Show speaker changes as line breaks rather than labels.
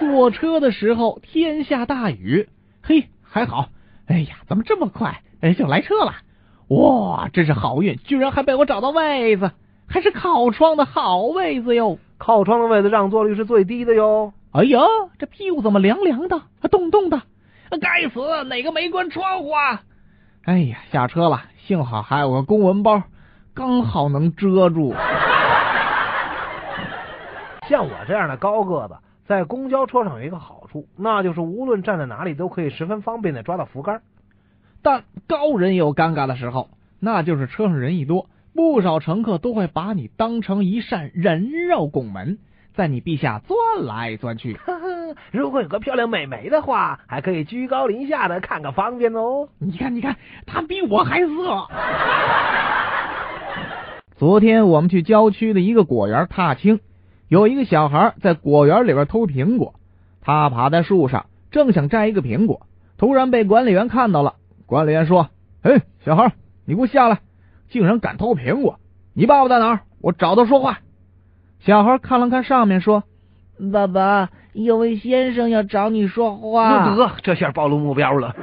坐车的时候天下大雨，嘿，还好，哎呀，怎么这么快哎就来车了？哇，真是好运，居然还被我找到位子，还是靠窗的好位子哟！
靠窗的位子让座率是最低的哟。
哎呀，这屁股怎么凉凉的，冻冻的？该死，哪个没关窗户啊？哎呀，下车了，幸好还有个公文包，刚好能遮住。
像我这样的高个子，在公交车上有一个好处，那就是无论站在哪里都可以十分方便的抓到扶杆。
但高人也有尴尬的时候，那就是车上人一多，不少乘客都会把你当成一扇人肉拱门，在你臂下钻来钻去。
呵呵如果有个漂亮美眉的话，还可以居高临下的看个方便哦。
你看，你看，他比我还色。昨天我们去郊区的一个果园踏青，有一个小孩在果园里边偷苹果，他爬在树上，正想摘一个苹果，突然被管理员看到了。管理员说：“哎，小孩，你给我下来！竟然敢偷苹果！你爸爸在哪儿？我找他说话。”小孩看了看上面，说：“
爸爸，有位先生要找你说话。”
得，这下暴露目标了。